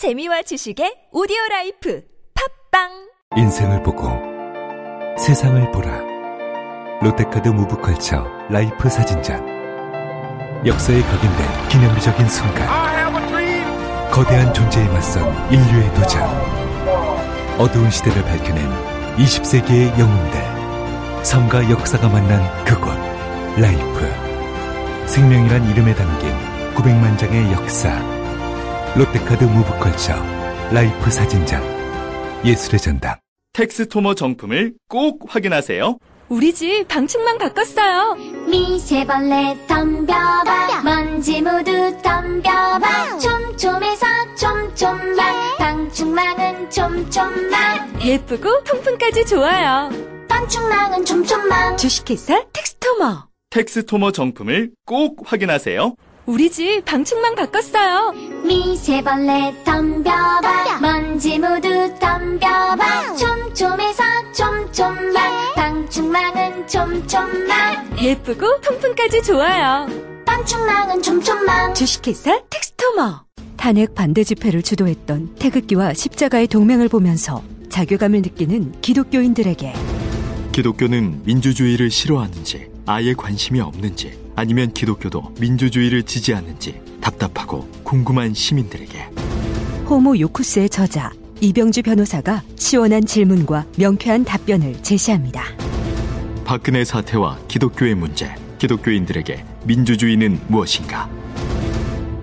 재미와 지식의 오디오 라이프 팟빵! 인생을 보고 세상을 보라. 롯데카드 무브컬처 라이프 사진전 역사에 각인된 기념비적인 순간. 거대한 존재에 맞선 인류의 도전. 어두운 시대를 밝혀낸 20세기의 영웅들. 삶과 역사가 만난 그곳 라이프. 생명이란 이름에 담긴 900만 장의 역사 롯데카드 무브컬처 라이프 사진전 예술의 전당. 텍스토머 정품을 꼭 확인하세요. 우리 집 방충망 바꿨어요. 미세벌레 덤벼봐 먼지 모두 덤벼봐. 촘촘해서 촘촘만 방충망은 촘촘만 예쁘고 통풍까지 좋아요. 방충망은 촘촘만 주식회사 텍스토머. 텍스토머 정품을 꼭 확인하세요. 우리 집 방충망 바꿨어요. 미세벌레 덤벼봐. 먼지 모두 덤벼봐. 촘촘해서 촘촘만 방충망은 촘촘만 예쁘고 통풍까지 좋아요. 방충망은 촘촘만 주식회사 텍스토머. 탄핵 반대 집회를 주도했던 태극기와 십자가의 동맹을 보면서 자괴감을 느끼는 기독교인들에게. 기독교는 민주주의를 싫어하는지 아예 관심이 없는지 아니면 기독교도 민주주의를 지지하는지 답답하고 궁금한 시민들에게. 호모 요쿠스의 저자 이병주 변호사가 시원한 질문과 명쾌한 답변을 제시합니다. 박근혜 사태와 기독교의 문제 기독교인들에게 민주주의는 무엇인가?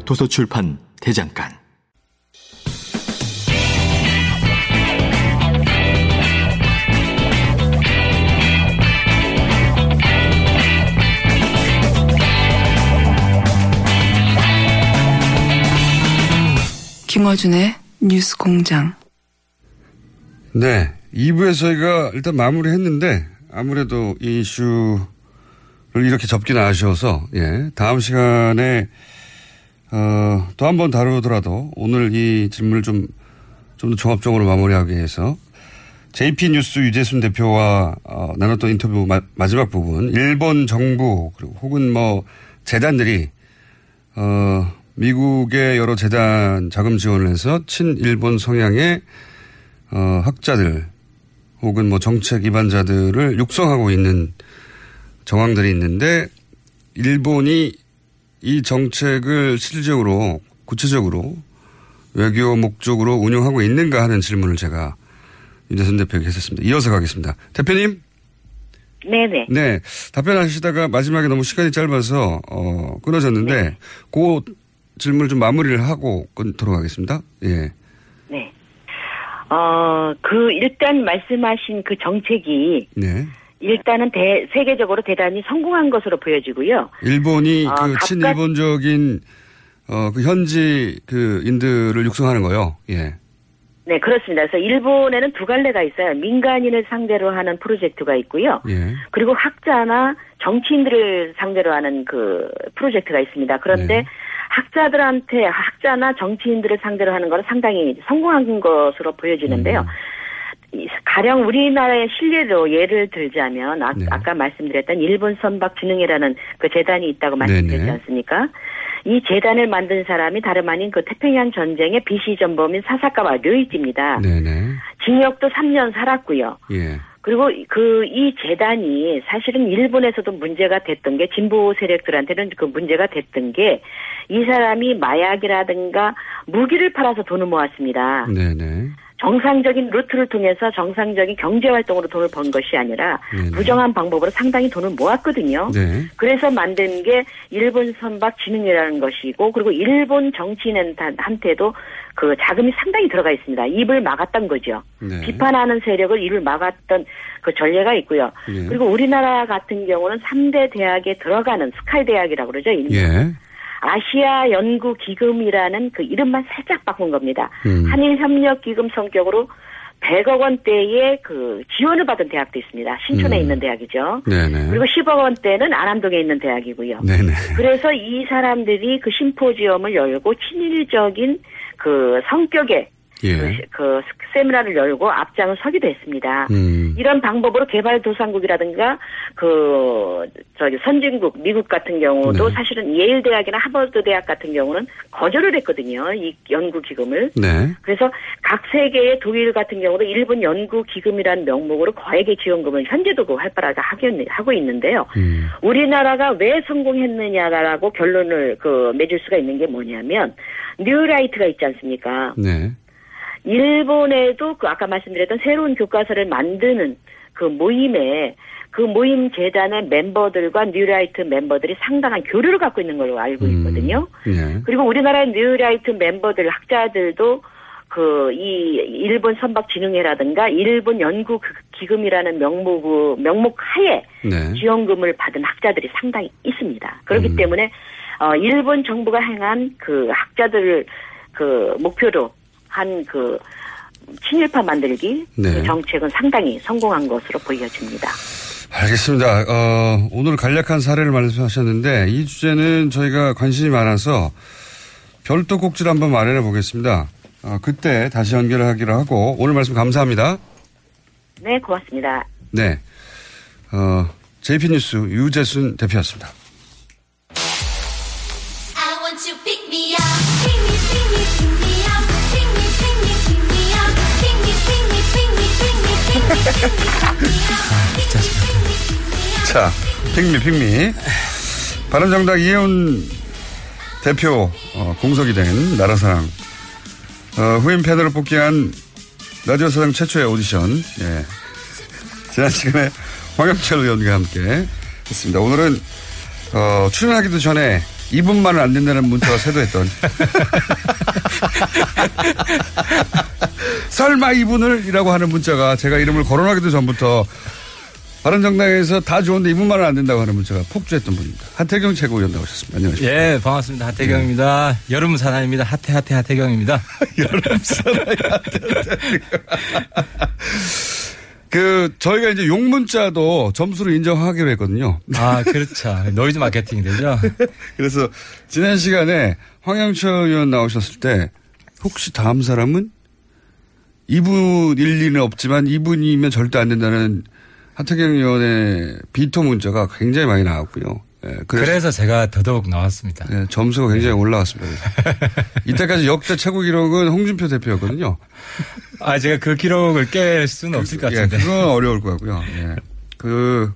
도서출판 대장간 김어준의 뉴스 공장. 네. 2부에서 저희가 일단 마무리 했는데, 아무래도 이 이슈를 이렇게 접기는 아쉬워서, 예. 다음 시간에, 어, 또 한 번 다루더라도 오늘 이 질문을 좀, 좀 더 종합적으로 마무리하기 위해서 JP 뉴스 유재순 대표와 어, 나눴던 인터뷰 마, 마지막 부분, 일본 정부, 그리고 혹은 뭐, 재단들이, 어, 미국의 여러 재단 자금 지원을 해서 친일본 성향의 어, 학자들 혹은 뭐 정책 위반자들을 육성하고 있는 정황들이 있는데 일본이 이 정책을 실질적으로 구체적으로 외교 목적으로 운영하고 있는가 하는 질문을 제가 윤대선 대표에게 했었습니다. 이어서 가겠습니다. 대표님. 네네. 네. 답변하시다가 마지막에 너무 시간이 짧아서 어, 끊어졌는데 네. 그 질문을 좀 마무리를 하고 끊도록 하겠습니다. 예. 네. 어, 그, 일단 말씀하신 그 정책이 네. 일단은 대, 세계적으로 대단히 성공한 것으로 보여지고요. 일본이 아, 그 친일본적인 어, 그 현지 그 인들을 육성하는 거요. 예. 네, 그렇습니다. 그래서 일본에는 두 갈래가 있어요. 민간인을 상대로 하는 프로젝트가 있고요. 예. 그리고 학자나 정치인들을 상대로 하는 그 프로젝트가 있습니다. 그런데 네. 학자들한테 학자나 정치인들을 상대로 하는 거는 상당히 성공한 것으로 보여지는데요. 음. 이- 가령 우리나라의 신뢰로 예를 들자면 아, 네. 까 말씀드렸던 일본 선박 진흥회라는 그 재단이 있다고 말씀드렸지 네네. 않습니까? 이 재단을 만든 사람이 다름 아닌 그 태평양 전쟁의 비시 전범인 사사카와 료이지입니다. 네네. 징역도 3년 살았고요. 예. 그리고 그 이 재단이 사실은 일본에서도 문제가 됐던 게 진보 세력들한테는 그 문제가 됐던 게 이 사람이 마약이라든가 무기를 팔아서 돈을 모았습니다. 네네. 정상적인 루트를 통해서 정상적인 경제 활동으로 돈을 번 것이 아니라 네네. 부정한 방법으로 상당히 돈을 모았거든요. 네. 그래서 만든 게 일본 선박 진흥이라는 것이고 그리고 일본 정치인한테도 그 자금이 상당히 들어가 있습니다. 입을 막았던 거죠. 네. 비판하는 세력을 입을 막았던 그 전례가 있고요. 예. 그리고 우리나라 같은 경우는 3대 대학에 들어가는 스카이 대학이라고 그러죠. 예. 아시아 연구 기금이라는 그 이름만 살짝 바꾼 겁니다. 음. 한일 협력 기금 성격으로 100억 원대의 그 지원을 받은 대학도 있습니다. 신촌에 음. 있는 대학이죠. 네네. 그리고 10억 원대는 안암동에 있는 대학이고요. 네네. 그래서 이 사람들이 그 심포지엄을 열고 친일적인 그 성격의 예. 그, 시- 그 세미나를 열고 앞장을 서기도 했습니다. 음. 이런 방법으로 개발도상국이라든가 그 저기 선진국 미국 같은 경우도 네. 사실은 예일 대학이나 하버드 대학 같은 경우는 거절을 했거든요. 이 연구 기금을. 네. 그래서 각 세계의 독일 같은 경우도 일본 연구 기금이라는 명목으로 거액의 지원금을 현재도 그 활발하게 하고 있는데요. 음. 우리나라가 왜 성공했느냐라고 결론을 그 맺을 수가 있는 게 뭐냐면 뉴라이트가 있지 않습니까? 네. 일본에도 그 아까 말씀드렸던 새로운 교과서를 만드는 그 모임에 그 모임 재단의 멤버들과 뉴라이트 멤버들이 상당한 교류를 갖고 있는 걸로 알고 있거든요. 예. 그리고 우리나라의 뉴라이트 멤버들 학자들도 그 이 일본 선박 진흥회라든가 일본 연구 그 기금이라는 명목 명목 하에 네. 지원금을 받은 학자들이 상당히 있습니다. 그렇기 음. 때문에 어 일본 정부가 행한 그 학자들을 그 목표로 한그 친일파 만들기 네. 그 정책은 상당히 성공한 것으로 보여집니다. 알겠습니다. 어, 오늘 간략한 사례를 말씀하셨는데 이 주제는 저희가 관심이 많아서 별도 꼭지를 한번 마련해 보겠습니다. 어, 그때 다시 연결을 하기로 하고 오늘 말씀 감사합니다. 네, 고맙습니다. 네. 어, JP뉴스 유재순 대표였습니다. Up. 자, 핑미, 핑미. 바른정당 이혜훈 대표 어, 공석이 된 나라사랑 어, 후임 패널을 뽑기한 라디오 사장 최초의 오디션. 예. 지난 시간에 황영철 의원과 함께 했습니다. 오늘은 어, 출연하기도 전에 2분만은 안 된다는 문자가 쇄도했던 설마 2분을 이라고 하는 문자가 제가 이름을 거론하기도 전부터 바른정당에서 다 좋은데 2분만은 안 된다고 하는 문자가 폭주했던 분입니다. 하태경 최고위원 나오셨습니다. 안녕하십니까. 예, 반갑습니다. 하태경입니다. 여름 사나입니다. 하태 하태 하태경입니다. 그 저희가 이제 욕 문자도 점수를 인정하기로 했거든요. 아, 그렇죠. 노이즈 마케팅 되죠? 그래서 지난 시간에 황영철 의원 나오셨을 때 혹시 다음 사람은 이분일 리는 없지만 이분이면 절대 안 된다는 하태경 의원의 비토 문자가 굉장히 많이 나왔고요. 예, 그래서, 그래서 제가 더더욱 나왔습니다. 예, 점수가 굉장히 올라갔습니다. 그래서. 이때까지 역대 최고 기록은 홍준표 대표였거든요. 아, 제가 그 기록을 깰 수는 없을 것 예, 같은데. 그건 어려울 것 같고요. 예. 그,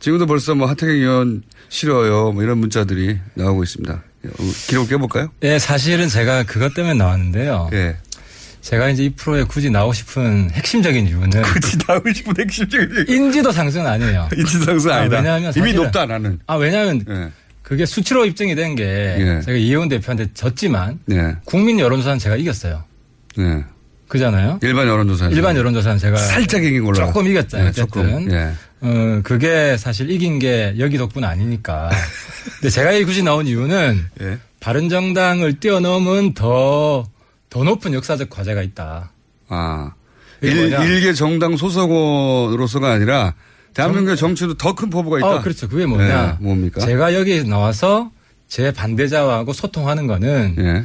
지금도 벌써 뭐 하태경 의원 싫어요. 뭐 이런 문자들이 나오고 있습니다. 예, 어, 기록 깨볼까요? 예, 사실은 제가 그것 때문에 나왔는데요. 예. 제가 이제 이 프로에 굳이 나오고 싶은 핵심적인 이유는 굳이 나오고 싶은 핵심적인 인지도 상승은 아니에요. 인지상승 아, 아니다. 왜냐하면 이미 높다 나는. 아, 왜냐하면 예. 그게 수치로 입증이 된게 예. 제가 이혜원 대표한테 졌지만 네. 국민 여론조사는 제가 이겼어요. 네. 그잖아요. 일반 여론조사. 일반 여론조사는 제가 살짝 이긴 걸로. 조금 이겼잖아요. 예, 어쨌든. 조금. 예. 어, 그게 사실 이긴 게 여기 덕분 아니니까. 근데 제가 이 굳이 나온 이유는 예. 바른정당을 뛰어넘은 더, 더 높은 역사적 과제가 있다. 아. 일? 일개 정당 소속으로서가 아니라 대한민국의 정 치도 더 큰 포부가 있다. 어, 그렇죠. 그게 뭐냐. 예, 뭡니까? 제가 여기 나와서 제 반대자하고 소통하는 거는 예.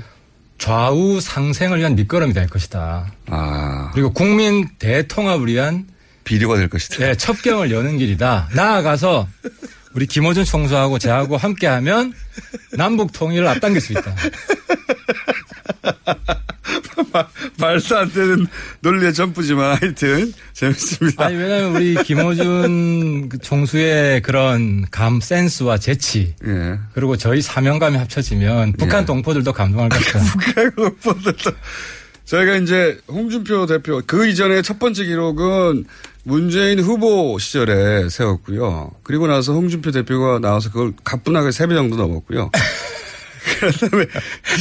좌우 상생을 위한 밑거름이 될 것이다. 아. 그리고 국민 대통합을 위한 비료가 될 것이다. 예, 첩경을 여는 길이다. 나아가서 우리 김호준 총수하고 저하고 함께하면 남북 통일을 앞당길 수 있다. 말도 안 되는 논리의 점프지만 하여튼 재밌습니다. 아니 왜냐하면 우리 김호준 그 총수의 그런 감 센스와 재치 예. 그리고 저희 사명감이 합쳐지면 북한 예. 동포들도 감동할 것이다. 북한국보다도 저희가 이제 홍준표 대표 그 이전에 첫 번째 기록은 문재인 후보 시절에 세웠고요. 그리고 나서 홍준표 대표가 나와서 그걸 가뿐하게 세 배 정도 넘었고요. 그다음에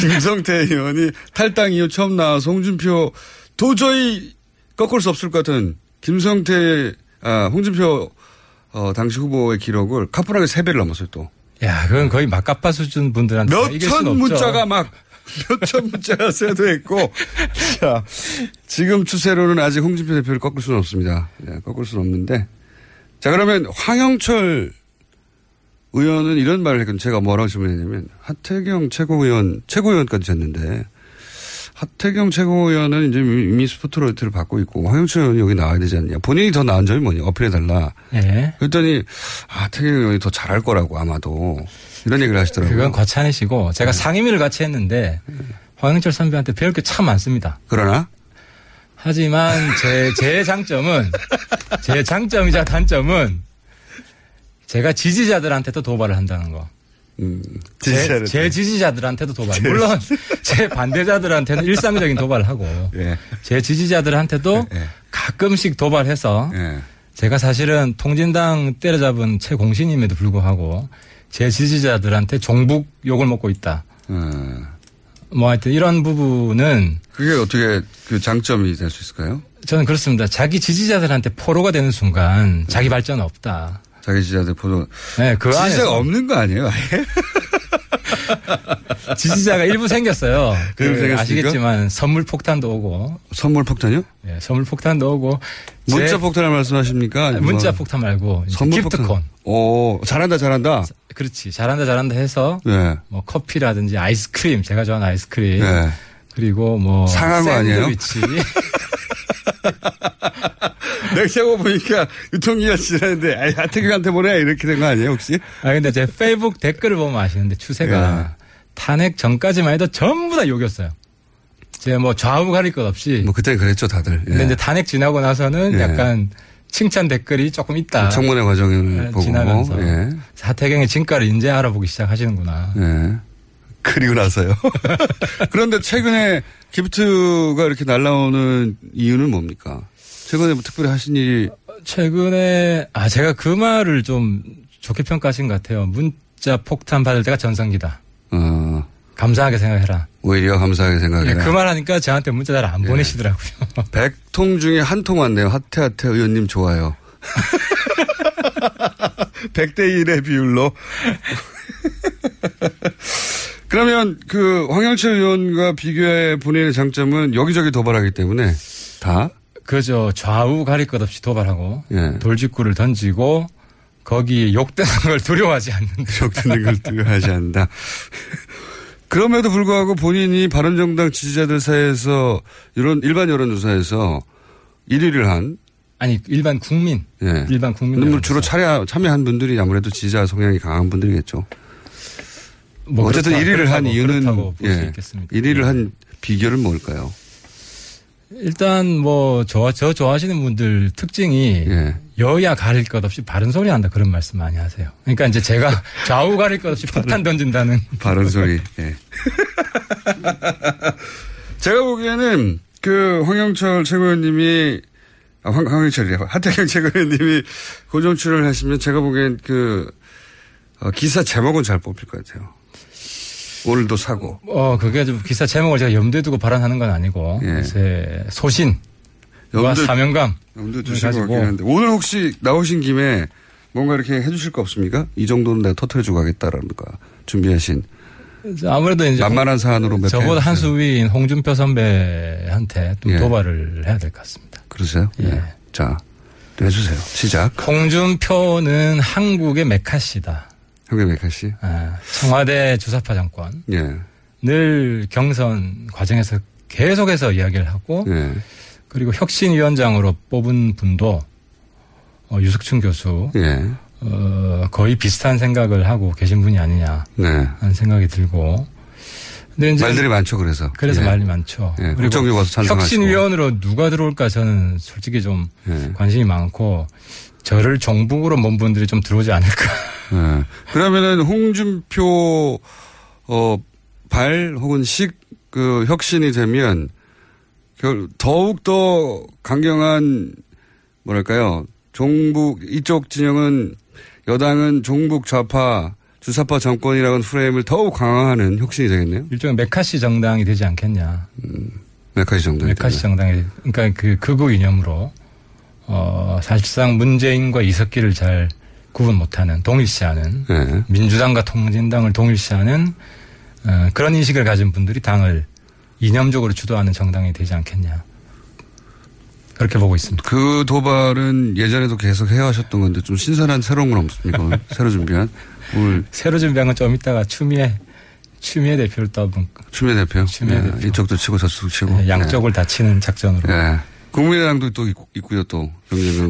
김성태 의원이 탈당 이후 처음 나와서 홍준표 도저히 꺾을 수 없을 것 같은 김성태 아 홍준표 어, 당시 후보의 기록을 가뿐하게 세 배를 넘었어요 또. 야, 그건 거의 막가빠 수준 분들한테 몇천 수는 없죠. 문자가 막 몇천 문자가 쇄도했고 자 지금 추세로는 아직 홍준표 대표를 꺾을 수는 없습니다. 예, 꺾을 수는 없는데 자 그러면 황영철 의원은 이런 말을 했거든요. 제가 뭐라고 질문했냐면 하태경 최고위원 최고위원까지 됐는데 하태경 최고위원은 이제 이미 스포트라이트를 받고 있고 황영철 의원이 여기 나와야 되지 않냐. 본인이 더 나은 점이 뭐냐. 어필해달라. 예. 그랬더니 아, 하태경 의원이 더 잘할 거라고 아마도 이런 얘기를 하시더라고요. 그건 과찬이시고 제가 상임위를 같이 했는데 황영철 선배한테 배울 게 참 많습니다. 그러나 하지만 제, 제 장점은, 제 장점이자 단점은 제가 지지자들한테도 도발을 한다는 거. 음, 제, 제 지지자들한테도 도발. 물론 제 반대자들한테는 일상적인 도발을 하고 예. 제 지지자들한테도 예. 가끔씩 도발해서 예. 제가 사실은 통진당 때려잡은 최공신임에도 불구하고 제 지지자들한테 종북 욕을 먹고 있다. 어, 뭐 하여튼 이런 부분은 그게 어떻게 그 장점이 될 수 있을까요? 저는 그렇습니다. 자기 지지자들한테 포로가 되는 순간 자기 발전 없다. 자기 지지자들 보도 네, 그 지지자가 안에서 없는 거 아니에요? 아예? 지지자가 일부 생겼어요. 그? 아시겠지만 선물 폭탄도 오고, 선물 폭탄이요? 예, 선물 폭탄도 오고, 문자 제- 폭탄을 말씀하십니까? 아니면 문자 뭐 폭탄 말고 선물 기프트콘. 폭탄. 오, 잘한다, 잘한다. 그렇지, 잘한다 잘한다 해서 네. 뭐 커피라든지 아이스크림, 제가 좋아하는 아이스크림, 네. 그리고 뭐 상한 거 아니에요? 내가 보니까 유통기한 지났는데, 아이, 하태경한테 보내 이렇게 된 거 아니에요, 혹시? 아 근데 제 페이북 댓글을 보면 아시는데 추세가 예. 탄핵 전까지만 해도 전부 다 욕이었어요. 제가 뭐 좌우 가릴 것 없이. 뭐, 그때 그랬죠, 다들. 예. 근데 이제 탄핵 지나고 나서는 예. 약간 칭찬 댓글이 조금 있다. 청문회 과정을 예, 보고. 지나면서 예. 하태경의 진가를 이제 알아보기 시작하시는구나. 예. 그리고 나서요. 그런데 최근에 기프트가 이렇게 날라오는 이유는 뭡니까? 최근에 뭐 특별히 하신 일이 최근에 아 제가 그 말을 좀 좋게 평가하신 것 같아요. 문자 폭탄 받을 때가 전성기다. 어, 감사하게 생각해라. 오히려 감사하게 생각해라. 그말 하니까 저한테 문자 잘안 예. 보내시더라고요. 100통 중에 한 통 왔네요. 하태하태 의원님 좋아요. 100대 1의 비율로. 그러면 그 황영철 의원과 비교해 본인의 장점은 여기저기 도발하기 때문에 다 그저 좌우 가릴 것 없이 도발하고 예. 돌직구를 던지고 거기 욕되는 걸 두려워하지 않는 적듣는 걸 두려워하지 않는다. 그럼에도 불구하고 본인이 바른정당 지지자들 사이에서 이런 일반 여론조사에서 1위를 한 아니 일반 국민 예. 일반 국민 뭐 주로 참여한 분들이 아무래도 지지자 성향이 강한 분들이겠죠. 뭐 어쨌든 그렇다- 1위를 한 그렇다고- 이유는 예. 있겠습니다. 1위를 한 비결은 뭘까요? 일단 뭐 저 저 좋아하시는 분들 특징이 예. 여야 가릴 것 없이 바른 소리 한다 그런 말씀 많이 하세요. 그러니까 이제 제가 좌우 가릴 것 없이 폭탄 던진다는 바른 소리. 예. 제가 보기에는 그 황영철 최고위원님이 아, 황, 황영철이래. 하태경 최고위원님이 고정 출연을 하시면 제가 보기엔 그 어, 기사 제목은 잘 뽑힐 것 같아요. 오늘도 사고. 어 그게 좀 기사 제목을 제가 염두에 두고 발언하는 건 아니고 예. 제 소신과 염두, 사명감 염두. 같긴 한데 오늘 혹시 나오신 김에 뭔가 이렇게 해주실 거 없습니까? 이 정도는 내가 터트려주고 가겠다라는 거 준비하신 아무래도 이제 만만한 사안으로 몇 저보다 개한수 위인 홍준표 선배한테 또 예. 도발을 해야 될 것 같습니다. 그러세요? 예. 네. 자, 해주세요. 시작. 홍준표는 한국의 메카시다. 형의 메카 씨. 아, 청와대 주사파 정권 예. 늘 경선 과정에서 계속해서 이야기를 하고 예. 그리고 혁신위원장으로 뽑은 분도 어, 유석춘 교수 예. 어, 거의 비슷한 생각을 하고 계신 분이 아니냐 네. 하는 생각이 들고 근데 이제 말들이 많죠, 그래서. 그래서 예. 말이 많죠. 예, 찬성하시고. 혁신위원으로 누가 들어올까 저는 솔직히 좀 예. 관심이 많고 저를 정북으로 먼 분들이 좀 들어오지 않을까. 예. 그러면은 홍준표, 어, 발 혹은 식, 그, 혁신이 되면, 결, 더욱 더 강경한, 뭐랄까요, 종북, 이쪽 진영은, 여당은 종북 좌파, 주사파 정권이라는 프레임을 더욱 강화하는 혁신이 되겠네요. 일종의 메카시 정당이 되지 않겠냐. 메카시 정도. 메카시 정당이 그러니까 그 극우 이념으로 어 사실상 문재인과 이석기를 잘 구분 못하는 동일시하는 예. 민주당과 통진당을 동일시하는 어, 그런 인식을 가진 분들이 당을 이념적으로 주도하는 정당이 되지 않겠냐. 그렇게 보고 있습니다. 그 도발은 예전에도 계속 해하셨던 건데 좀 신선한 새로운 건 없습니까? 새로 준비한 오늘 새로 준비한 건 좀 이따가 추미애 추미애 대표를 또 한번 추미애 대표. 추미애 예, 대표. 이쪽도 치고 저쪽도 치고. 양쪽을 다 치는 작전으로. 국민의당도 또 있고, 있고요, 또.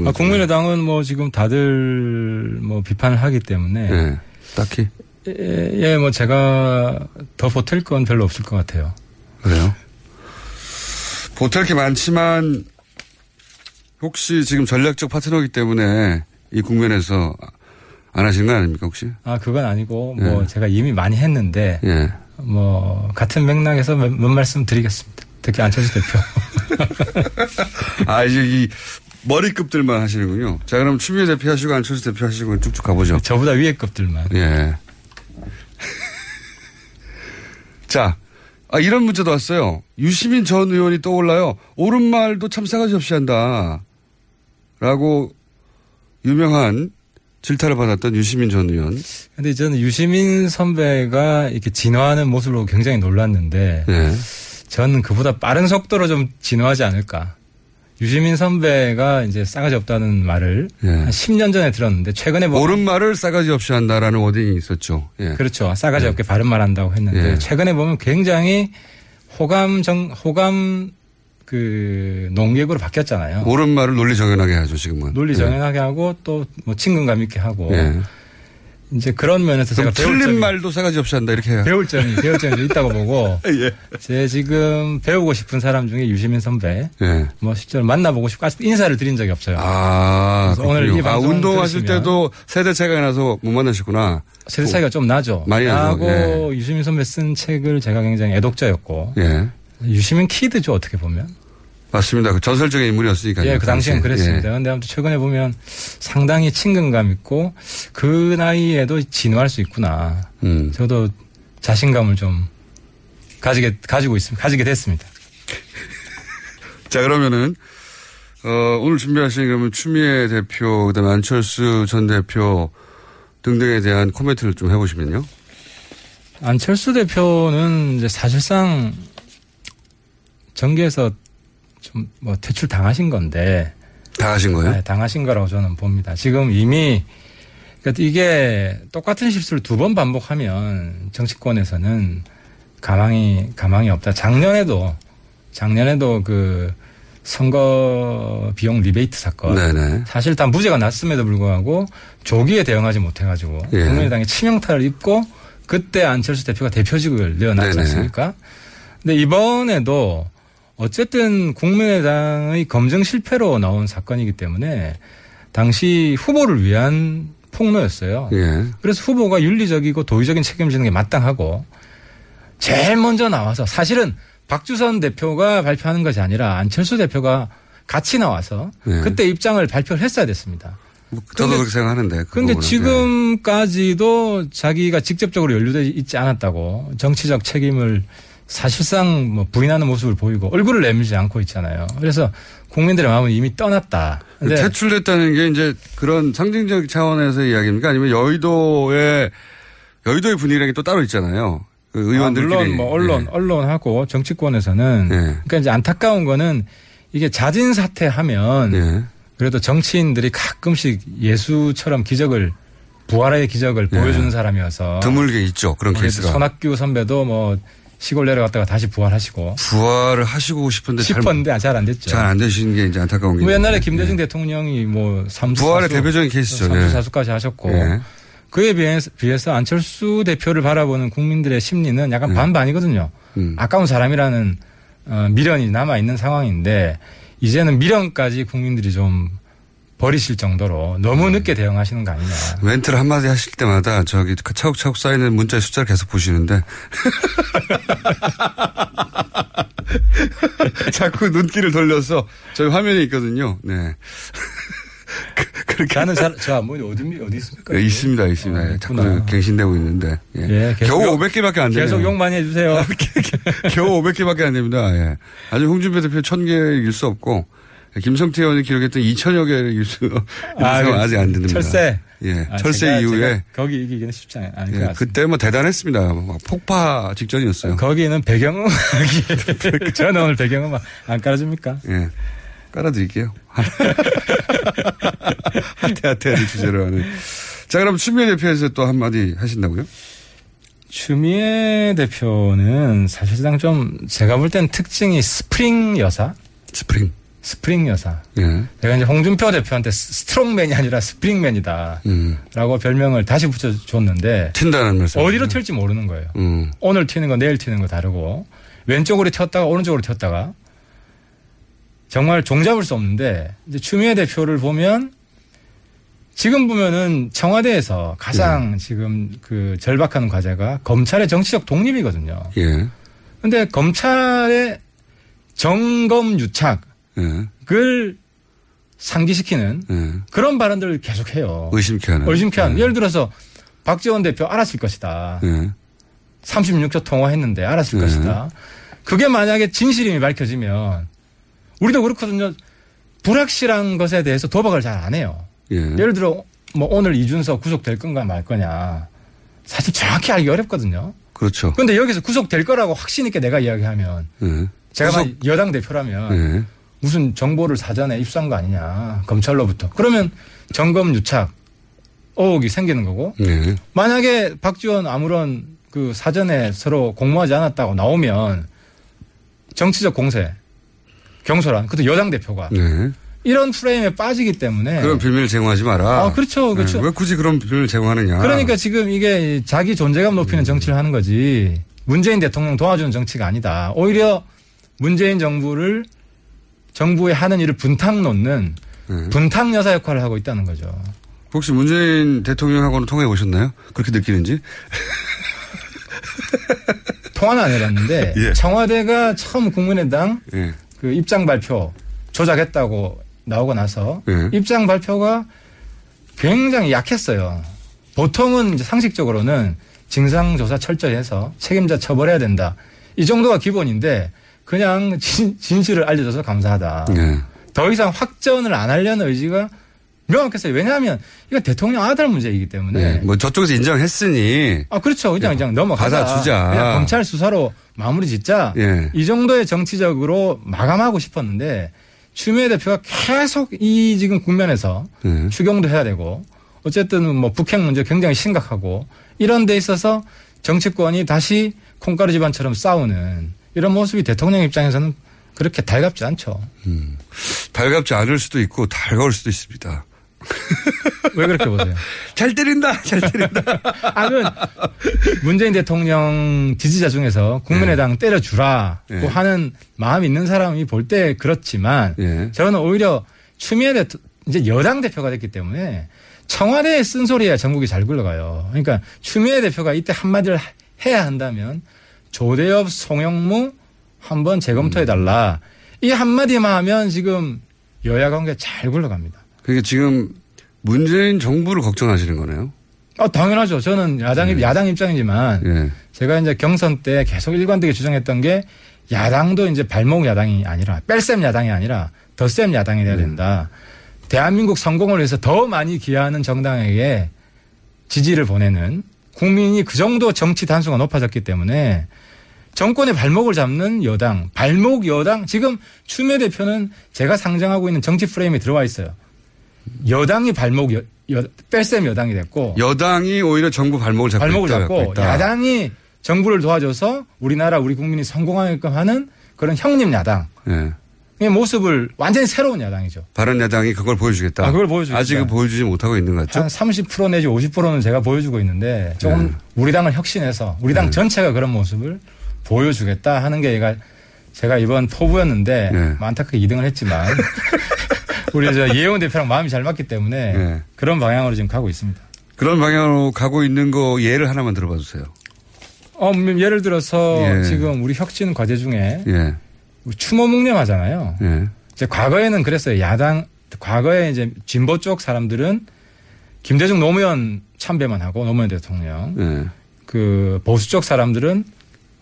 아, 국민의당은 뭐 지금 다들 뭐 비판을 하기 때문에 예. 딱히. 예, 예, 뭐 제가 더 보탤 건 별로 없을 것 같아요. 그래요? 보탤 게 많지만 혹시 지금 전략적 파트너이기 때문에 이 국면에서 안 하시는 거 아닙니까, 혹시? 아, 그건 아니고 뭐 예. 제가 이미 많이 했는데 예. 뭐 같은 맥락에서 몇, 몇 말씀 드리겠습니다. 특히 안철수 대표. 아, 이제 이 머리급들만 하시는군요. 자, 그럼 추미애 대표 하시고 안철수 대표 하시고 쭉쭉 가보죠. 저보다 위에 급들만. 예. 자, 아, 이런 문자도 왔어요. 유시민 전 의원이 떠올라요. 옳은 말도 참 싸가지 없이 한다. 라고 유명한 질타를 받았던 유시민 전 의원. 근데 저는 유시민 선배가 이렇게 진화하는 모습으로 굉장히 놀랐는데 예. 저는 그보다 빠른 속도로 좀 진화하지 않을까. 유시민 선배가 이제 싸가지 없다는 말을 예. 한 10년 전에 들었는데 최근에 뭐 옳은 말을 싸가지 없이 한다라는 워딩이 있었죠. 예. 그렇죠. 싸가지 없게 바른 말 한다고 했는데 예. 최근에 보면 굉장히 호감 정 호감 그 농객으로 바뀌었잖아요. 옳은 말을 논리 정연하게 하죠, 지금은. 논리 정연하게 하고 또 뭐 친근감 있게 하고 예. 이제 그런 면에서 제가 틀린 점이, 말도 싸가지 없이 한다, 이렇게 해요. 배울 점이 배울 점이 좀 있다고 보고 예. 제 지금 배우고 싶은 사람 중에 유시민 선배 예. 뭐 실제로 만나보고 싶고 아직 인사를 드린 적이 없어요. 아, 오늘. 이 아, 운동하실 때도 세대 차이가 나서 못 만나셨구나. 세대 차이가 좀 나죠. 많이 나죠. 하고 유시민 선배 쓴 책을 제가 굉장히 애독자였고 예. 유시민 키드죠 어떻게 보면. 맞습니다. 그 전설적인 인물이었으니까요. 예, 그 당시엔. 그랬습니다. 예. 그런데 아무튼 최근에 보면 상당히 친근감 있고 그 나이에도 진화할 수 있구나. 음. 저도 자신감을 좀 가지게 가지고 있습니다. 가지게 됐습니다. 자, 그러면은, 어, 오늘 준비하신 그러면 추미애 대표, 그 다음에 안철수 전 대표 등등에 대한 코멘트를 좀 해보시면요. 안철수 대표는 이제 사실상 정계에서 좀뭐 퇴출 당하신 건데 다 하신 거예요? 네, 당하신 거라고 저는 봅니다. 지금 이미 그러니까 이게 똑같은 실수를 두 번 반복하면 정치권에서는 가망이 가망이 없다. 작년에도 작년에도 그 선거 비용 리베이트 사건 네네. 사실 다 무죄가 났음에도 불구하고 조기에 대응하지 못해가지고 예. 국민의당이 치명타를 입고 그때 안철수 대표가 대표직을 내어놨지. 않습니까? 근데 이번에도 어쨌든 국민의당의 검증 실패로 나온 사건이기 때문에 당시 후보를 위한 폭로였어요. 예. 그래서 후보가 윤리적이고 도의적인 책임지는 게 마땅하고 제일 먼저 나와서 사실은 박주선 대표가 발표하는 것이 아니라 안철수 대표가 같이 나와서 네. 그때 입장을 발표를 했어야 됐습니다. 뭐 저도 그렇게 생각하는데. 그 그런데. 지금까지도 자기가 직접적으로 연루돼 있지 않았다고 정치적 책임을 사실상 뭐 부인하는 모습을 보이고 얼굴을 내밀지 않고 있잖아요. 그래서 국민들의 마음은 이미 떠났다. 네. 근데 퇴출됐다는 게 이제 그런 상징적 차원에서의 이야기입니까? 아니면 여의도의, 여의도의 분위기라는 게 또 따로 있잖아요. 그 아, 의원들끼리. 물론 뭐 언론, 예. 언론하고 정치권에서는 예. 그러니까 이제 안타까운 거는 이게 자진 사퇴하면 예. 그래도 정치인들이 가끔씩 예수처럼 기적을 부활의 기적을 예. 보여주는 사람이어서 드물게 있죠. 그런 우리 케이스가. 손학규 선배도 뭐 시골 내려갔다가 다시 부활하시고 부활을 하시고 싶은데 잘, 싶었는데 잘 안 됐죠. 잘 안 되시는 게 이제 안타까운 게. 뭐 옛날에 있는데. 김대중 예. 대통령이 뭐 삼수 부활의 사수, 대표적인 케이스죠. 삼수 예. 사수까지 하셨고 예. 그에 비해서, 비해서 안철수 대표를 바라보는 국민들의 심리는 약간 반반이거든요. 음. 아까운 사람이라는 어, 미련이 남아 있는 상황인데 이제는 미련까지 국민들이 좀 버리실 정도로 너무 음. 늦게 대응하시는 거 아니냐. 멘트를 한마디 하실 때마다 저기 그 차곡차곡 쌓이는 문자의 숫자를 계속 보시는데. 자꾸 눈길을 돌려서 저희 화면에 있거든요. 네. 그- 그렇게. 나는 잘, 저, 뭐, 어디, 어디 있습니까? 네, 있습니다, 있습니다. 아, 예, 자꾸. 갱신되고 있는데. 예. 예, 계속 겨우 욕- 500개밖에 안 되네요. 계속 욕 많이 해주세요. 겨우 500개밖에 안 됩니다. 예. 아주 홍준표 대표 1000개 일 수 없고, 김성태 의원이 기록했던 2000여 개를 일 수, 아, 그 아직 안 됩니다. 철새. 예. 아, 철새 제가- 이후에. 제가 거기 이기기는 쉽지 않- 않을 것 예. 그때 뭐 대단했습니다. 막 폭파 직전이었어요. 거기는 배경음악이 저는 오늘 배경음악 안 깔아줍니까? 예. 깔아드릴게요. 하태하태를 주제로 하는. 자, 그럼 추미애 대표에서 또 한마디 하신다고요? 추미애 대표는 사실상 좀 제가 볼 땐 특징이 스프링 여사, 스프링. 스프링 여사. 예. 제가 이제 홍준표 대표한테 스- strongman이 아니라 springman이다라고 음. 별명을 다시 붙여줬는데 튄다는 말씀. 어디로 튈지 모르는 거예요. 음. 오늘 튀는 거 내일 튀는 거 다르고 왼쪽으로 튀었다가 오른쪽으로 튀었다가 정말 종잡을 수 없는데 이제 추미애 대표를 보면 지금 보면은 청와대에서 가장 지금 그 절박한 과제가 검찰의 정치적 독립이거든요. 예. 근데 검찰의 정검 유착 을 예. 상기시키는 예. 그런 발언들을 계속해요. 의심케 하는. 의심케 하는. 예. 예를 들어서 박지원 대표 알았을 것이다. 예. 36초 통화했는데 알았을 네. 것이다. 그게 만약에 진실임이 밝혀지면 우리도 그렇거든요. 불확실한 것에 대해서 도박을 잘 안 해요. 예. 예를 들어 뭐 오늘 이준석 구속될 건가 말 거냐. 사실 정확히 알기 어렵거든요. 그렇죠. 근데 여기서 구속될 거라고 확신 있게 내가 이야기하면 예. 제가 구속- 여당 대표라면 예. 무슨 정보를 사전에 입수한 거 아니냐. 검찰로부터. 그러면 점검 유착 의혹이 생기는 거고 예. 만약에 박지원 아무런 그 사전에 서로 공모하지 않았다고 나오면 정치적 공세, 경솔한, 그것도 여당 대표가 예. 이런 프레임에 빠지기 때문에 그런 비밀 제공하지 마라. 아, 그렇죠. 그렇죠. 예. 왜 굳이 그런 비밀 제공하느냐. 그러니까 지금 이게 자기 존재감 높이는 정치를 하는 거지 문재인 대통령 도와주는 정치가 아니다. 오히려 문재인 정부를 정부에 하는 일을 분탕 놓는 예. 분탕 여사 역할을 하고 있다는 거죠. 혹시 문재인 대통령하고는 통화해 보셨나요? 그렇게 느끼는지? 통화는 안 해봤는데 예. 청와대가 처음 국민의당 예. 그 입장 발표 조작했다고 나오고 나서 예. 입장 발표가 굉장히 약했어요. 보통은 이제 상식적으로는 진상조사 철저히 해서 책임자 처벌해야 된다. 이 정도가 기본인데 그냥 진, 진실을 알려줘서 감사하다. 예. 더 이상 확전을 안 하려는 의지가 명확했어요. 왜냐하면 이거 대통령 아들 문제이기 때문에. 예. 뭐 저쪽에서 인정했으니. 아 그렇죠. 그냥 그냥 넘어가자. 예. 받아주자. 그냥 검찰 수사로 마무리 짓자. 예. 이 정도의 정치적으로 마감하고 싶었는데 추미애 대표가 계속 이 지금 국면에서 예. 추경도 해야 되고 어쨌든 뭐 북핵 문제 굉장히 심각하고 이런 데 있어서 정치권이 다시 콩가루 집안처럼 싸우는 이런 모습이 대통령 입장에서는 그렇게 달갑지 않죠. 달갑지 않을 수도 있고 달가울 수도 있습니다. 왜 그렇게 보세요? 잘 때린다. 잘 때린다. 아, 그 문재인 대통령 지지자 중에서 국민의당 때려주라고 예. 하는 마음이 있는 사람이 볼 때 그렇지만 예. 저는 오히려 추미애 대표 이제 여당 대표가 됐기 때문에 청와대에 쓴소리야 전국이 잘 굴러가요. 그러니까 추미애 대표가 이때 한마디를 해야 한다면 조대엽, 송영무 한번 재검토해 달라. 이 한마디만 하면 지금 여야 관계 잘 굴러갑니다. 그게 지금 문재인 정부를 걱정하시는 거네요. 아, 당연하죠. 저는 야당, 야당 입장이지만 예. 제가 이제 경선 때 계속 일관되게 주장했던 게 야당도 이제 발목 야당이 아니라 뺄셈 야당이 아니라 덧셈 야당이 돼야 된다. 대한민국 성공을 위해서 더 많이 기여하는 정당에게 지지를 보내는 국민이 그 정도 정치 단수가 높아졌기 때문에 정권의 발목을 잡는 여당, 발목 여당, 지금 추미애 대표는 제가 상정하고 있는 정치 프레임에 들어와 있어요. 여당이 발목 여, 여, 뺄셈 여당이 됐고 여당이 오히려 정부 발목을 잡고 발목을 있다, 잡고 있다. 야당이 정부를 도와줘서 우리나라 우리 국민이 성공하게끔 하는 그런 형님 야당. 예. 의 모습을 완전히 새로운 야당이죠. 바른 야당이 그걸 보여주겠다. 아, 그걸 보여주겠다. 아직은 보여주지 못하고 있는 것 같죠? 한 30% 내지 50%는 제가 보여주고 있는데 조금 네. 우리 당을 혁신해서 우리 당 전체가 그런 모습을 보여주겠다 하는 게 제가 제가 이번 포부였는데 네. 뭐 안타깝게 2등을 했지만 우리 저 예원 대표랑 마음이 잘 맞기 때문에 네. 그런 방향으로 지금 가고 있습니다. 그런 방향으로 가고 있는 거 예를 하나만 들어봐 주세요. 어, 뭐 예를 들어서 예. 지금 우리 혁신 과제 중에 예. 추모 묵념 하잖아요. 예. 이제 과거에는 그랬어요. 야당 과거에 이제 진보 쪽 사람들은 김대중 노무현 참배만 하고 노무현 대통령 예. 그 보수 쪽 사람들은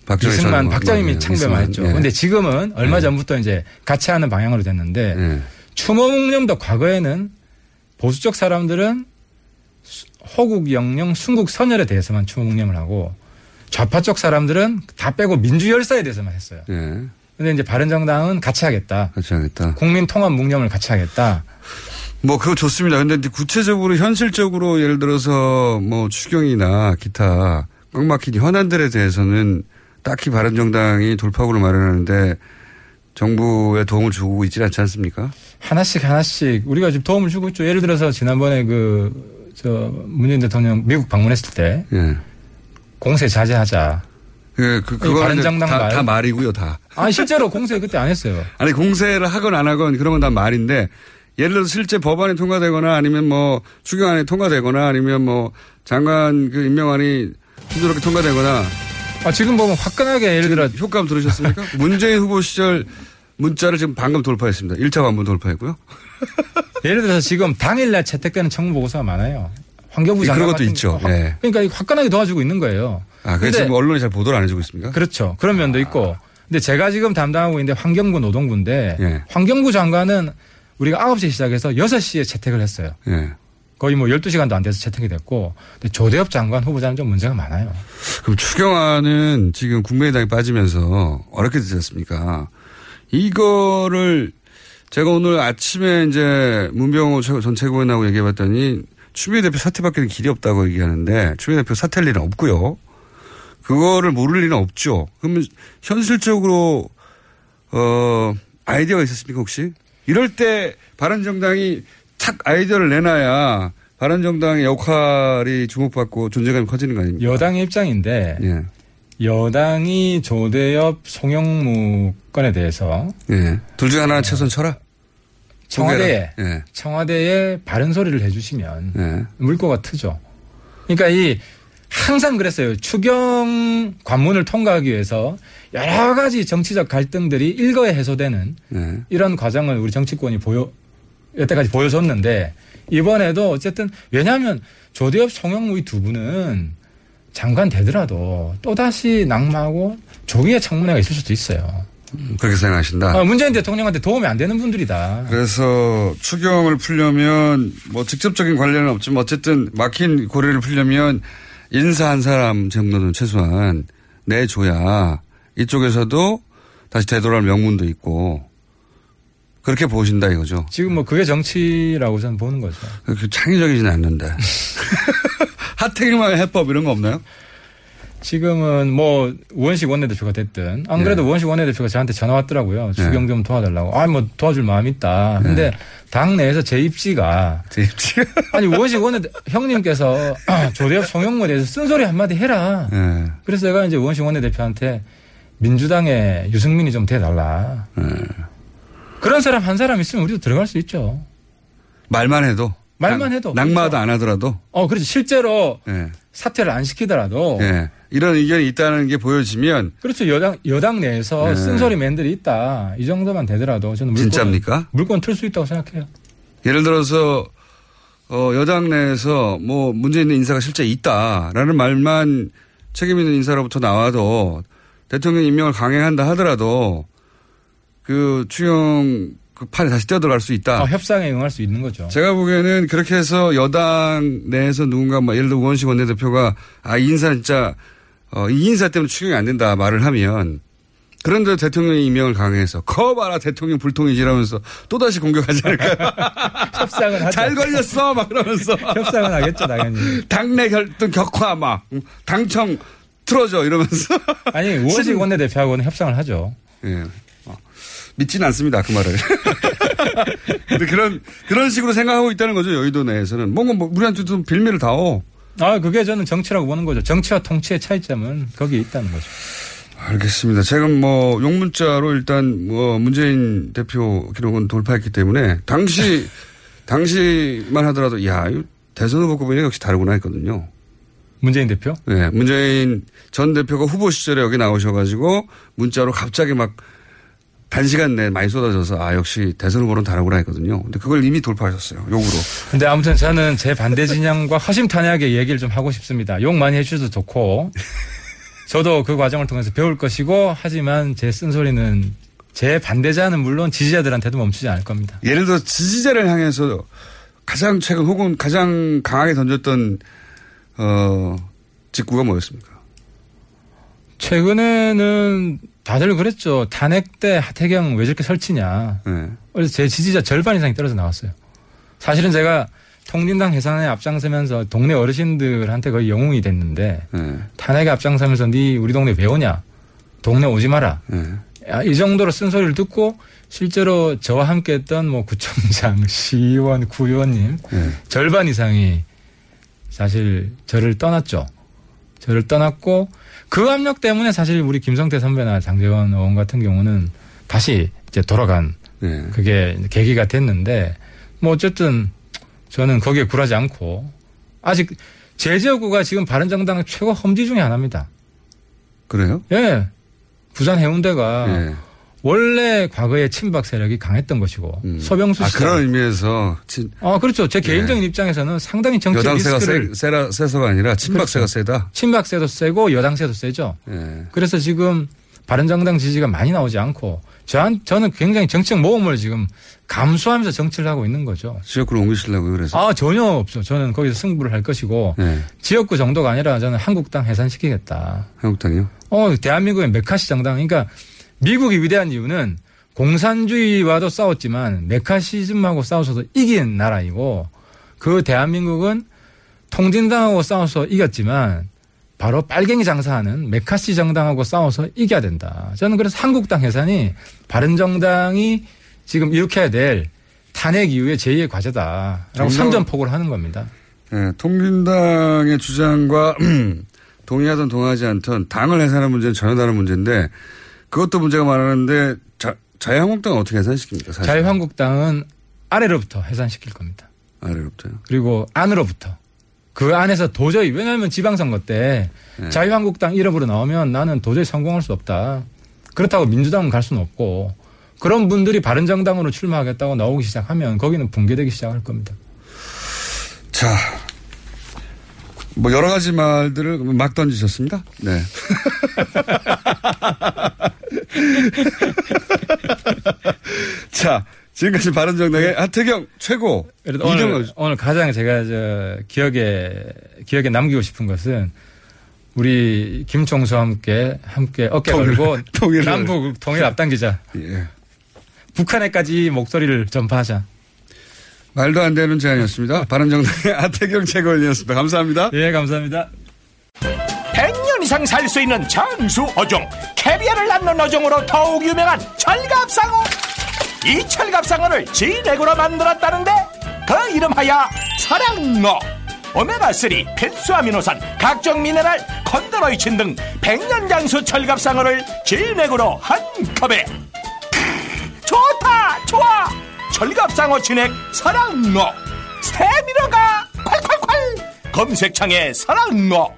박정희 이승만, 전- 박정희이 예, 참배만 했죠. 예. 근데 지금은 얼마 예. 전부터 이제 같이 하는 방향으로 됐는데 예. 추모 묵념도 과거에는 보수 쪽 사람들은 수- 호국 영령 순국 선열에 대해서만 추모 묵념을 하고 좌파 쪽 사람들은 다 빼고 민주 열사에 대해서만 했어요. 예. 근데 이제 바른정당은 같이 하겠다. 같이 하겠다. 국민 통합 묵념을 같이 하겠다. 뭐 그거 좋습니다. 근데 구체적으로 현실적으로 예를 들어서 뭐 추경이나 기타 꽉 막힌 현안들에 대해서는 딱히 바른정당이 돌파구를 마련하는데 정부의 도움을 주고 있지 않지 않습니까? 하나씩 하나씩 우리가 지금 도움을 주고 있죠. 예를 들어서 지난번에 그 저 문재인 대통령 미국 방문했을 때 예. 공세 자제하자. 그, 그, 그거는 다, 말. 다 말이고요, 다. 아니 실제로 공세 그때 안 했어요. 아니, 공세를 하건 안 하건 그런 건 다 말인데 예를 들어서 실제 법안이 통과되거나 아니면 뭐 추경안이 통과되거나 아니면 뭐 장관 그 임명안이 순조롭게 통과되거나 아 지금 보면 화끈하게 예를 들어 효과음 들으셨습니까? 문재인 후보 시절 문자를 지금 방금 돌파했습니다. 1차 반문 돌파했고요. 예를 들어서 지금 당일날 채택되는 청문 보고서가 많아요. 환경부 예, 장관 그런 것도 있죠. 거. 예. 그러니까 화끈하게 도와주고 있는 거예요. 아, 그래서 지금 언론이 잘 보도를 안 해주고 있습니까? 그렇죠. 그런 면도 있고. 근데 제가 지금 담당하고 있는데 환경부 노동부인데 예. 환경부 장관은 우리가 9시에 시작해서 6시에 채택을 했어요. 예. 거의 뭐 12시간도 안 돼서 채택이 됐고. 근데 조대엽 장관 후보자는 좀 문제가 많아요. 그럼 추경안은 지금 국민의당이 빠지면서 어렵게 되지 않습니까? 이거를 제가 오늘 아침에 이제 문병호 전 최고위원하고 얘기해봤더니 추미애 대표 사퇴밖에는 길이 없다고 얘기하는데 추미애 대표 사퇴할 일은 없고요. 그거를 모를 일은 없죠. 그러면 현실적으로 어 아이디어가 있었습니까 혹시? 이럴 때 바른정당이 탁 아이디어를 내놔야 바른정당의 역할이 주목받고 존재감이 커지는 거 아닙니까? 여당의 입장인데 예. 여당이 조대엽 송영무 건에 대해서 예. 둘 중에 하나는 최선 쳐라. 청와대에 예. 청와대에 바른 소리를 해주시면 예. 물꼬가 트죠. 그러니까 이 항상 그랬어요. 추경 관문을 통과하기 위해서 여러 가지 정치적 갈등들이 일거에 해소되는 예. 이런 과정을 우리 정치권이 보여 여태까지 보여줬는데 이번에도 어쨌든 왜냐하면 조대엽 송영무 이 두 분은 장관 되더라도 또다시 낙마하고 조기의 청문회가 있을 수도 있어요. 그렇게 생각하신다. 아, 문재인 대통령한테 도움이 안 되는 분들이다. 그래서 추경을 풀려면 뭐 직접적인 관련은 없지만 어쨌든 막힌 고리를 풀려면 인사 한 사람 정도는 최소한 내줘야 이쪽에서도 다시 되돌아올 명분도 있고 그렇게 보신다 이거죠. 지금 뭐 그게 정치라고 저는 보는 거죠. 그 창의적이진 않는데. 하태경만의 해법 이런 거 없나요? 지금은 뭐 우원식 원내대표가 됐든 안 그래도 네. 우원식 원내대표가 저한테 전화 왔더라고요. 추경 좀 도와달라고. 아 뭐 도와줄 마음 있다. 네. 근데 당 내에서 제 입지가 제 입지가 아니 우원식 원내 형님께서 조대엽 송영무에 대해서 쓴소리 한마디 해라. 예. 그래서 제가 이제 우원식 원내대표한테 민주당에 유승민이 좀 돼달라. 네. 그런 사람 한 사람 있으면 우리도 들어갈 수 있죠. 말만 해도 말만 낙- 해도. 낙마도 그렇죠. 안 하더라도 어, 그렇지. 실제로 예. 사퇴를 안 시키더라도 예. 이런 의견이 있다는 게 보여지면 그렇죠. 여당, 여당 내에서 네. 쓴소리 맨들이 있다. 이 정도만 되더라도 저는 물건, 진짜입니까? 물건 틀 수 있다고 생각해요. 예를 들어서 어, 여당 내에서 뭐 문제 있는 인사가 실제 있다라는 말만 책임 있는 인사로부터 나와도 대통령 임명을 강행한다 하더라도 그 추경 그 판에 다시 뛰어들어갈 수 있다. 어, 협상에 응할 수 있는 거죠. 제가 보기에는 그렇게 해서 여당 내에서 누군가 뭐 예를 들어 우원식 원내대표가 아, 이 인사 진짜 어, 이 인사 때문에 추경이 안 된다 말을 하면 그런데 대통령이 임명을 강행해서 거 봐라 대통령 불통이지 이러면서 또다시 공격하지 않을까요? 협상은 하죠. 잘 걸렸어 막 그러면서 협상은 하겠죠, 당연히. 당내 결등 격화 막 당청 틀어줘 이러면서 아니, 우원식 원내대표하고는 협상을 하죠. 예. 어, 믿지는 않습니다 그 말을. 근데 그런 그런 식으로 생각하고 있다는 거죠 여의도 내에서는 뭔가 뭐 우리한테 좀 빌미를 다오. 아, 그게 저는 정치라고 보는 거죠. 정치와 통치의 차이점은 거기에 있다는 거죠. 알겠습니다. 제가 뭐 용문자로 일단 뭐 문재인 대표 기록은 돌파했기 때문에 당시 당시만 하더라도 야 대선 후보급이 역시 다르구나 했거든요. 문재인 대표? 네, 문재인 전 대표가 후보 시절에 여기 나오셔가지고 문자로 갑자기 막 단시간 내에 많이 쏟아져서 아 역시 대선 후보는 다르구나 했거든요. 근데 그걸 이미 돌파하셨어요. 욕으로. 근데 아무튼 저는 제 반대 진영과 허심탄회하게 얘기를 좀 하고 싶습니다. 욕 많이 해주셔도 좋고, 저도 그 과정을 통해서 배울 것이고, 하지만 제 쓴소리는 제 반대자는 물론 지지자들한테도 멈추지 않을 겁니다. 예를 들어 지지자를 향해서 가장 최근 혹은 가장 강하게 던졌던 어 직구가 뭐였습니까? 최근에는 다들 그랬죠. 탄핵 때 하태경 왜 저렇게 설치냐. 네. 그래서 제 지지자 절반 이상이 떨어져 나왔어요. 사실은 제가 통진당 해산에 앞장서면서 동네 어르신들한테 거의 영웅이 됐는데 예. 탄핵에 앞장서면서 네 우리 동네 왜 오냐? 동네 오지 마라. 예. 야, 이 정도로 쓴소리를 듣고 실제로 저와 함께 했던 뭐 구청장, 시의원, 구의원님 예. 절반 이상이 사실 저를 떠났죠. 저를 떠났고 그 압력 때문에 사실 우리 김성태 선배나 장재원 의원 같은 경우는 다시 이제 돌아간 예. 그게 계기가 됐는데 뭐 어쨌든 저는 거기에 굴하지 않고 아직 제 지역구가 지금 바른정당 최고 험지 중에 하나입니다. 그래요? 예. 부산 해운대가 예. 원래 과거에 친박 세력이 강했던 것이고 음. 서병수 아, 시장. 그런 의미에서 친, 아 그렇죠. 제 개인적인 입장에서는 상당히 정치 여당세가 리스크를 세, 세라, 세서가 아니라 친박세가 그렇죠. 세다. 친박세도 세고 여당세도 세죠. 예. 그래서 지금 바른정당 지지가 많이 나오지 않고 저한 저는 굉장히 정책 모험을 지금 감수하면서 정치를 하고 있는 거죠. 지역구로 옮기시려고 그래서. 아 전혀 없어. 저는 거기서 승부를 할 것이고 예. 지역구 정도가 아니라 저는 한국당 해산시키겠다. 한국당이요? 어 대한민국의 메카시 정당. 그러니까 미국이 위대한 이유는 공산주의와도 싸웠지만 메카시즘하고 싸워서도 이긴 나라이고 그 대한민국은 통진당하고 싸워서 이겼지만 바로 빨갱이 장사하는 메카시 정당하고 싸워서 이겨야 된다. 저는 그래서 한국당 해산이 바른정당이 지금 일으켜야 될 탄핵 이후의 제2의 과제다라고 선전포고를 하는 겁니다. 예, 통진당의 주장과 동의하든 동의하지 않든 당을 해산하는 문제는 전혀 다른 문제인데 그것도 문제가 많았는데 자, 자유한국당은 어떻게 해산시킵니까? 사실. 자유한국당은 아래로부터 해산시킬 겁니다. 아래로부터요. 그리고 안으로부터. 그 안에서 도저히 왜냐하면 지방선거 때 네. 자유한국당 이름으로 나오면 나는 도저히 성공할 수 없다. 그렇다고 민주당은 갈 수는 없고 그런 분들이 바른정당으로 출마하겠다고 나오기 시작하면 거기는 붕괴되기 시작할 겁니다. 자, 뭐 여러 가지 말들을 막 던지셨습니다. 네. 자, 지금까지 바른정당의 하태경 최고. 오늘, 오늘 가장 제가 저 기억에 기억에 남기고 싶은 것은 우리 김 총수와 함께 함께 어깨 통일- 걸고 통일을- 남북 통일 앞당기자. 예. 북한에까지 목소리를 전파하자. 말도 안 되는 제안이었습니다. 바른정당의 하태경 최고위원이었습니다. 감사합니다. 예, 감사합니다. 100년 이상 살 수 있는 장수 어종. 캐비아를 낳는 어종으로 더욱 유명한 철갑상어. 이 철갑상어를 진액으로 만들었다는데 그 이름하여 사랑어 오메가3 필수 아미노산 각종 미네랄 콘드로이친 등 100년 장수 철갑상어를 진액으로 한 컵에. 크, 좋다 좋아! 철갑상어 진액 사랑어 스테미너가 콸콸콸! 검색창에 사랑어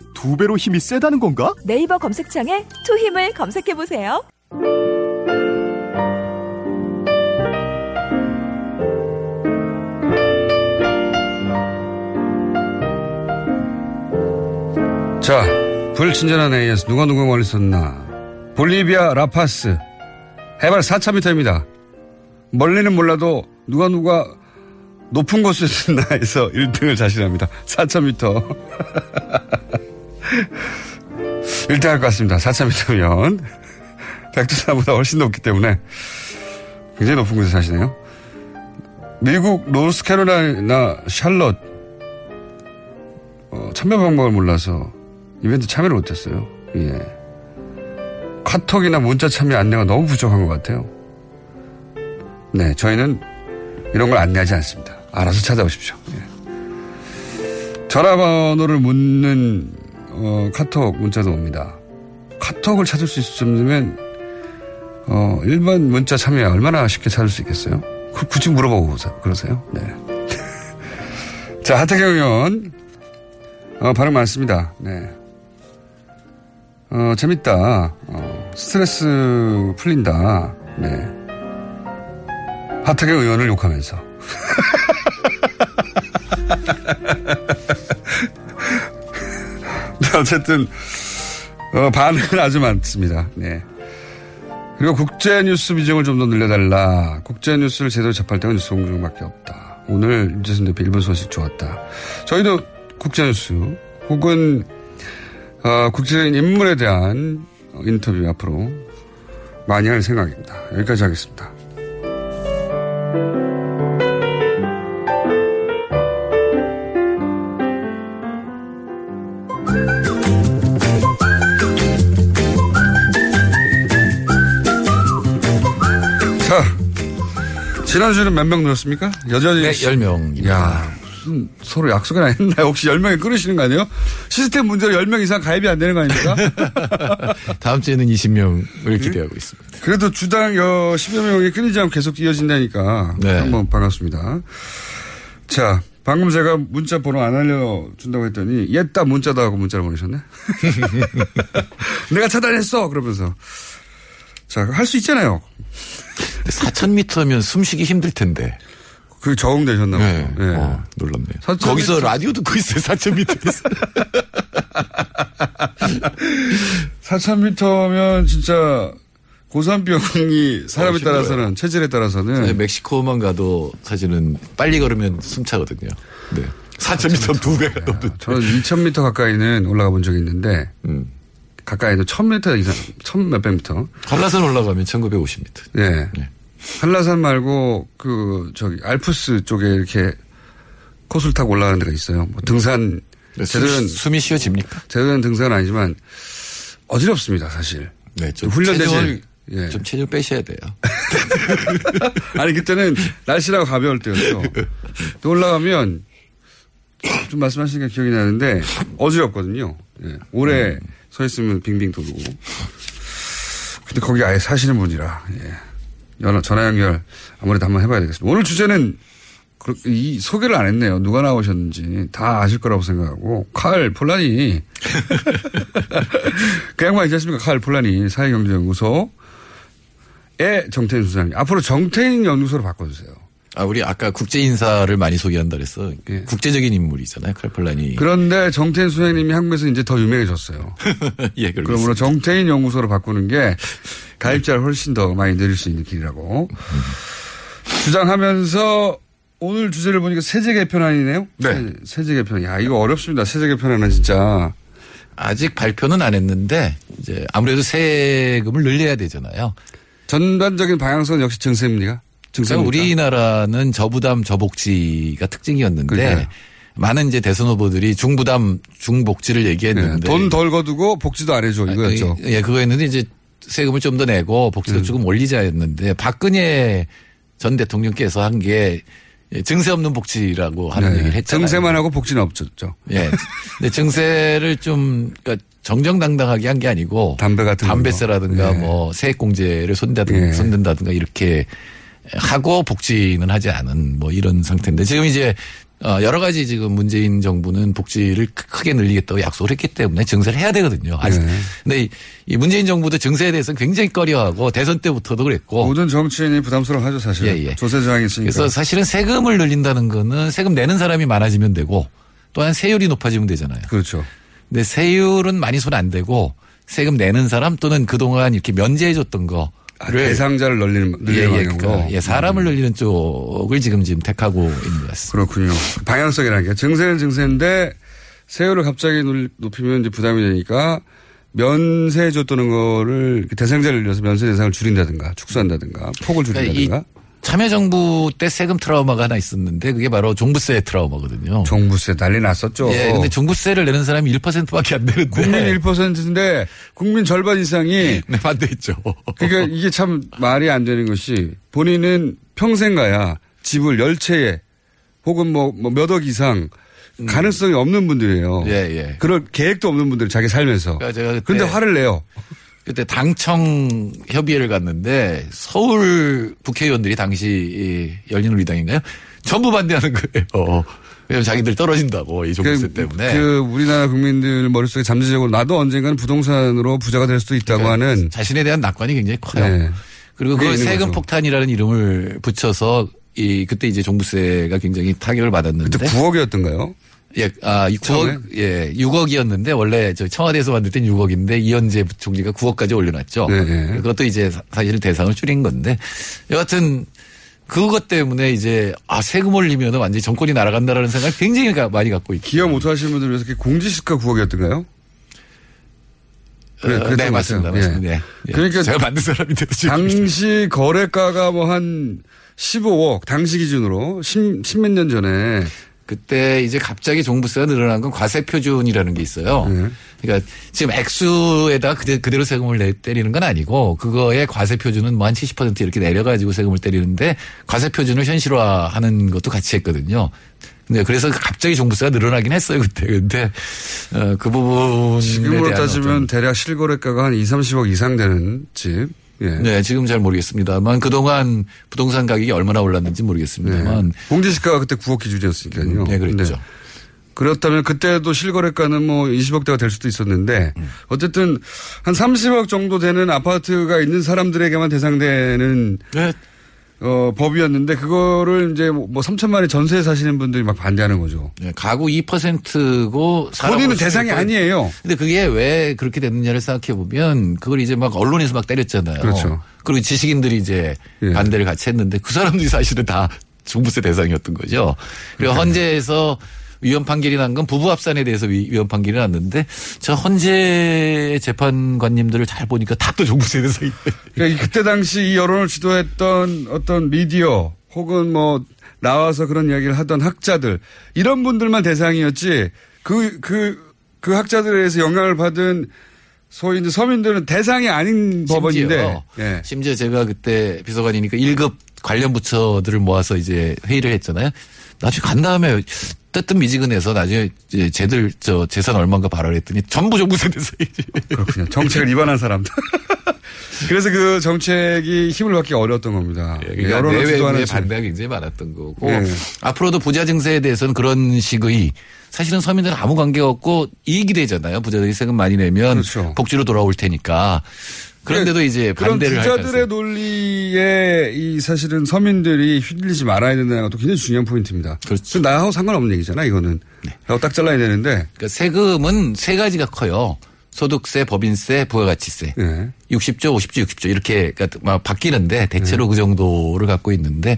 두 배로 힘이 세다는 건가? 네이버 검색창에 투 힘을 검색해 보세요. 자, 불친절한 AS 누가 누가 멀리 섰나? 볼리비아 라파스 해발 4,000m입니다. 멀리는 몰라도 누가 누가 높은 곳에 있나 해서 1등을 자신합니다. 4,000m. 1등 할 것 같습니다. 4,000m면. 백두산보다 훨씬 높기 때문에 굉장히 높은 곳에 사시네요. 미국 노스캐롤라이나 샬럿 어, 참여 방법을 몰라서 이벤트 참여를 못했어요. 예. 카톡이나 문자 참여 안내가 너무 부족한 것 같아요. 네, 저희는 이런 걸 안내하지 않습니다. 알아서 찾아오십시오. 예. 전화번호를 묻는 어, 카톡 문자도 옵니다. 카톡을 찾을 수 있으면 어, 일반 문자 참여 얼마나 쉽게 찾을 수 있겠어요? 그- 굳이 물어보고 자- 그러세요? 네. 자, 하태경 의원 어, 반응 많습니다. 네. 어, 재밌다. 어, 스트레스 풀린다. 네. 하태경 의원을 욕하면서. 네, 어쨌든, 어, 반응은 아주 많습니다. 네. 그리고 국제 뉴스 비중을 좀 더 늘려달라. 국제 뉴스를 제대로 접할 때가 뉴스 공정밖에 없다. 오늘 유재순 대표 일본 소식 좋았다. 저희도 국제 뉴스 혹은 어, 국제적인 인물에 대한 인터뷰 앞으로 많이 할 생각입니다. 여기까지 하겠습니다. 지난주에는 몇 명 늘었습니까? 여전히. 네, 10명입니다. 야, 무슨 서로 약속은 안 했나요? 혹시 10명이 끊으시는 거 아니에요? 시스템 문제로 10명 이상 가입이 안 되는 거 아닙니까? 다음 주에는 20명을 기대하고 있습니다. 그래도 주당 여 10여 명이 끊이지 않고 계속 이어진다니까. 네. 한번 반갑습니다. 자, 방금 제가 문자 번호 안 알려준다고 했더니 옛다 문자다 하고 문자를 보내셨네. 내가 차단했어! 그러면서. 자, 할 수 있잖아요. 4,000m면 숨 쉬기 힘들 텐데. 그 적응되셨나 봐요. 네. 네. 어, 놀랍네요. 4,000m. 거기서 라디오 듣고 있어요, 4,000m에서. 4,000m면 진짜 고산병이 사람에 어. 따라서는 체질에 따라서는 네, 멕시코만 가도 사실은 빨리 걸으면 숨 차거든요. 네. 4,000m 두 배가 넘는. 저는 2,000m 가까이는 올라가 본 적이 있는데 음. 가까이는 1,000m 이상, 1,000 몇백 미터. 한라산 올라가면 1950m. 네. 한라산 말고 그 저기 알프스 쪽에 이렇게 코스를 타고 올라가는 데가 있어요. 뭐 등산 네, 제대로 숨이, 쉬어집니까? 제대로 된 등산은 아니지만 어지럽습니다 사실. 네, 좀 훈련되지. 체중을 예. 좀 체중 빼셔야 돼요. 아니 그때는 날씨라고 가벼울 때였죠. 또 올라가면 좀 말씀하시니까 기억이 나는데 어지럽거든요. 예. 오래 서 있으면 빙빙 돌고. 근데 거기 아예 사시는 분이라 예. 연화, 전화 연결 아무래도 한번 해봐야 되겠습니다. 오늘 주제는 그- 이 소개를 안 했네요. 누가 나오셨는지 다 아실 거라고 생각하고 칼 폴라니 그 양반 있지 않습니까? 칼 폴라니 사회경제연구소의 정태인 수장님 앞으로 정태인 연구소로 바꿔주세요. 아, 우리 아까 국제 인사를 많이 소개한다 그래서 예. 국제적인 인물이잖아요. 칼플란이. 그런데 정태인 수장님이 한국에서 이제 더 유명해졌어요. 예, 그러므로 그러므로 정태인 연구소로 바꾸는 게 가입자를 훨씬 더 많이 늘릴 수 있는 길이라고 주장하면서 오늘 주제를 보니까 세제 개편안이네요. 네. 세- 세제 개편. 야 이거 어렵습니다. 세제 개편안은 진짜. 아직 발표는 안 했는데 이제 아무래도 세금을 늘려야 되잖아요. 전반적인 방향성은 역시 증세입니까? 그러니까 증세입니까? 우리나라는 저부담 저복지가 특징이었는데 그러니까요. 많은 이제 대선 후보들이 중부담 중복지를 얘기했는데 네, 돈덜 거두고 복지도 안 해줘 이거였죠. 예, 예, 그거였는데 이제 세금을 좀 더 내고 복지도 음. 조금 올리자였는데 박근혜 전 대통령께서 한 게 증세 없는 복지라고 하는 네, 얘기를 했잖아요. 증세만 하고 복지는 없었죠. 예. 근데 증세를 좀 그러니까 정정당당하게 한 게 아니고 담배 같은 담배세라든가 거. 네. 뭐 세액공제를 손다든가 예. 손댄다든가 이렇게 하고 복지는 하지 않은 뭐 이런 상태인데 지금 이제 어, 여러 가지 지금 문재인 정부는 복지를 크- 크게 늘리겠다고 약속을 했기 때문에 증세를 해야 되거든요. 아직. 네. 근데 이, 이 문재인 정부도 증세에 대해서 굉장히 꺼려하고 대선 때부터도 그랬고 모든 정치인이 부담스러워하죠 사실. 예, 예. 조세 저항이 있으니까. 그래서 사실은 세금을 늘린다는 거는 세금 내는 사람이 많아지면 되고 또한 세율이 높아지면 되잖아요. 그렇죠. 근데 세율은 많이 손안 대고 세금 내는 사람 또는 그동안 이렇게 면제해 줬던 거. 아, 대상자를 늘리는, 예, 늘리는 예, 방향으로. 음. 그, 예, 사람을 늘리는 쪽을 지금 지금 택하고 있는 것 같습니다. 그렇군요. 방향성이라는 게 증세는 증세인데 세율을 갑자기 놀- 높이면 이제 부담이 되니까 면세 줬다는 거를 이렇게 대상자를 늘려서 면세 대상을 줄인다든가 축소한다든가 폭을 그러니까 줄인다든가 참여정부 때 세금 트라우마가 하나 있었는데 그게 바로 종부세 트라우마거든요. 종부세 난리 났었죠. 예, 근데 종부세를 내는 사람이 1%밖에 안 되는데. 국민 1%인데 국민 절반 이상이 네, 반대했죠. 그러니까 이게 참 말이 안 되는 것이 본인은 평생 가야 집을 열 채에 혹은 뭐 몇억 이상 가능성이 없는 분들이에요. 예, 예. 그럴 계획도 없는 분들 자기 살면서. 그러니까 근데 화를 내요. 그때 당청 협의회를 갔는데 서울 국회의원들이 당시 이 열린우리당인가요? 전부 반대하는 거예요. 왜냐면 자기들 떨어진다고 이 종부세 때문에. 그 우리나라 국민들 머릿속에 잠재적으로 나도 언젠가는 부동산으로 부자가 될 수도 있다고 그러니까 하는 자신에 대한 낙관이 굉장히 커요. 네. 그리고 그 세금 거죠. 폭탄이라는 이름을 붙여서 이 그때 이제 종부세가 굉장히 타격을 받았는데 그때 9억이었던가요? 예, 아, 6억, 예, 6억이었는데 원래 저 청와대에서 만들 땐 6억인데 이현재 총리가 9억까지 올려놨죠. 네, 그것도 이제 사- 사실 대상을 줄인 건데 여하튼 그것 때문에 이제 아 세금 올리면 완전히 정권이 날아간다라는 생각을 굉장히 가- 많이 갖고 있고. 기업 못하시는 분들 위해서 공지시가 9억이었던가요? 그래, 어, 네, 것 맞습니다. 맞습니다. 예. 예. 예. 그러니까 제가 만든 사람인데도 지금. 당시 거래가가 뭐 한 15억 당시 기준으로 10, 10몇 년 전에 그때 이제 갑자기 종부세가 늘어난 건 과세 표준이라는 게 있어요. 네. 그러니까 지금 액수에다 그대, 그대로 세금을 내, 때리는 건 아니고 그거에 과세 표준은 뭐 한 70% 이렇게 내려가지고 세금을 때리는데 과세 표준을 현실화하는 것도 같이 했거든요. 근데 그래서 갑자기 종부세가 늘어나긴 했어요 그때. 근데 어, 그 부분에 지금으로 따지면 대략 실거래가가 한 2, 30억 이상 되는 집. 예. 네, 지금 잘 모르겠습니다만 그동안 부동산 가격이 얼마나 올랐는지 모르겠습니다만 네. 공제시가가 그때 9억 기준이었으니까요. 네, 그랬죠. 근데 그렇다면 그때도 실거래가는 뭐 20억대가 될 수도 있었는데 음. 어쨌든 한 30억 정도 되는 아파트가 있는 사람들에게만 대상되는 네. 어, 법이었는데 그거를 이제 뭐 3천만 원에 전세에 사시는 분들이 막 반대하는 거죠. 네, 가구 2%고 본인은 대상이 아니에요. 근데 그게 왜 그렇게 됐느냐를 생각해 보면 그걸 이제 막 언론에서 막 때렸잖아요. 그렇죠. 그리고 지식인들이 이제 예. 반대를 같이 했는데 그 사람들이 사실은 다 종부세 대상이었던 거죠. 그리고 헌재에서 위헌 판결이 난 건 부부 합산에 대해서 위- 위헌 판결이 났는데 저 헌재 재판관님들을 잘 보니까 다또 종부세 대상이 그러니까 그때 당시 이 여론을 주도했던 어떤 미디어 혹은 뭐 나와서 그런 이야기를 하던 학자들 이런 분들만 대상이었지 그, 그, 그 학자들에 의해서 영향을 받은 소위 이제 서민들은 대상이 아닌 법원인데 심지어, 예. 심지어 제가 그때 비서관이니까 1급 관련 부처들을 모아서 이제 회의를 했잖아요. 나중에 간 다음에 뜨뜻 미지근해서 나중에 이제 쟤들 저 재산 얼마인가 발언했더니 전부 종부세 대상이지. 그렇군요. 정책을 위반한 사람들. 그래서 그 정책이 힘을 받기 어려웠던 겁니다. 그러니까 여론을 내외의 주도하는 책. 반대가 굉장히 많았던 거고 예. 앞으로도 부자 증세에 대해서는 그런 식의 사실은 서민들은 아무 관계 없고 이익이 되잖아요. 부자들이 세금 많이 내면 복지로 돌아올 테니까. 그런데도 이제 그런 반대를 부자들의 논리에 이 사실은 서민들이 휘둘리지 말아야 된다는 것도 굉장히 중요한 포인트입니다. 그렇죠. 나하고 상관없는 얘기잖아, 이거는. 라고 딱 잘라야 되는데. 그러니까 세금은 세 가지가 커요. 소득세, 법인세, 부가가치세. 네. 60조, 50조, 60조 이렇게 그러니까 막 바뀌는데 대체로 그 정도를 갖고 있는데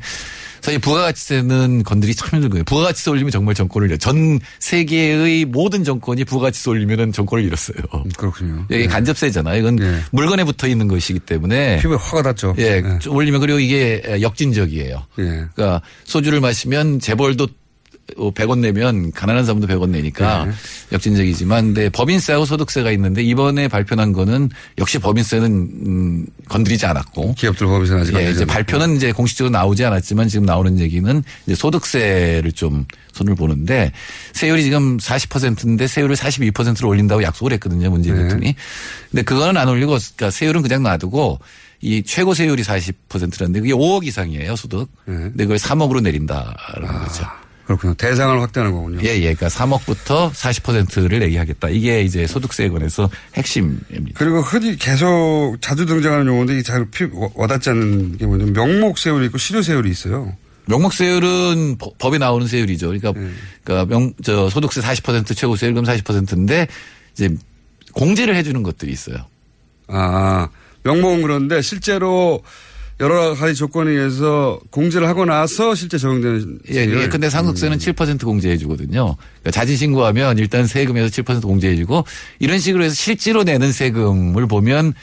사실 부가가치세는 건드리 참 힘든 거예요. 부가가치세 올리면 정말 정권을 잃어. 전 세계의 모든 정권이 부가가치세 올리면 정권을 잃었어요. 그렇군요. 이게 간접세잖아요. 이건 물건에 붙어 있는 것이기 때문에 피부에 화가 닿죠. 예, 좀 올리면 그리고 이게 역진적이에요. 예. 그러니까 소주를 마시면 재벌도 100원 내면 가난한 사람도 100원 내니까 네. 역진적이지만 근데 법인세하고 소득세가 있는데 이번에 발표한 거는 역시 법인세는 음, 건드리지 않았고 기업들 법인세는 아직 예, 이제. 발표는 이제 공식적으로 나오지 않았지만 지금 나오는 얘기는 이제 소득세를 좀 손을 보는데 세율이 지금 40%인데 세율을 42%로 올린다고 약속을 했거든요 문재인 네. 대통령이. 근데 그거는 안 올리고 그러니까 세율은 그냥 놔두고 이 최고 세율이 40%라는데 그게 5억 이상이에요 소득. 네. 근데 그걸 3억으로 내린다라는 아. 거죠. 그렇군요. 대상을 확대하는 거군요. 예, 예. 그러니까 3억부터 40%를 내게 하겠다. 이게 이제 소득세에 관해서 핵심입니다. 그리고 흔히 계속 자주 등장하는 용어인데 잘 와- 와닿지 않는 게 뭐냐면 명목 세율이 있고 실효 세율이 있어요. 명목 세율은 법- 법에 나오는 세율이죠. 그러니까, 네. 그러니까 명, 저 소득세 40% 최고 세율금 40%인데 이제 공제를 해주는 것들이 있어요. 아, 명목은 그런데 실제로 여러 가지 조건에 의해서 공제를 하고 나서 실제 적용되는. 예. 예. 근데 상속세는 7% 공제해 주거든요. 그러니까 자진 신고하면 일단 세금에서 7% 공제해 주고 이런 식으로 해서 실제로 내는 세금을 보면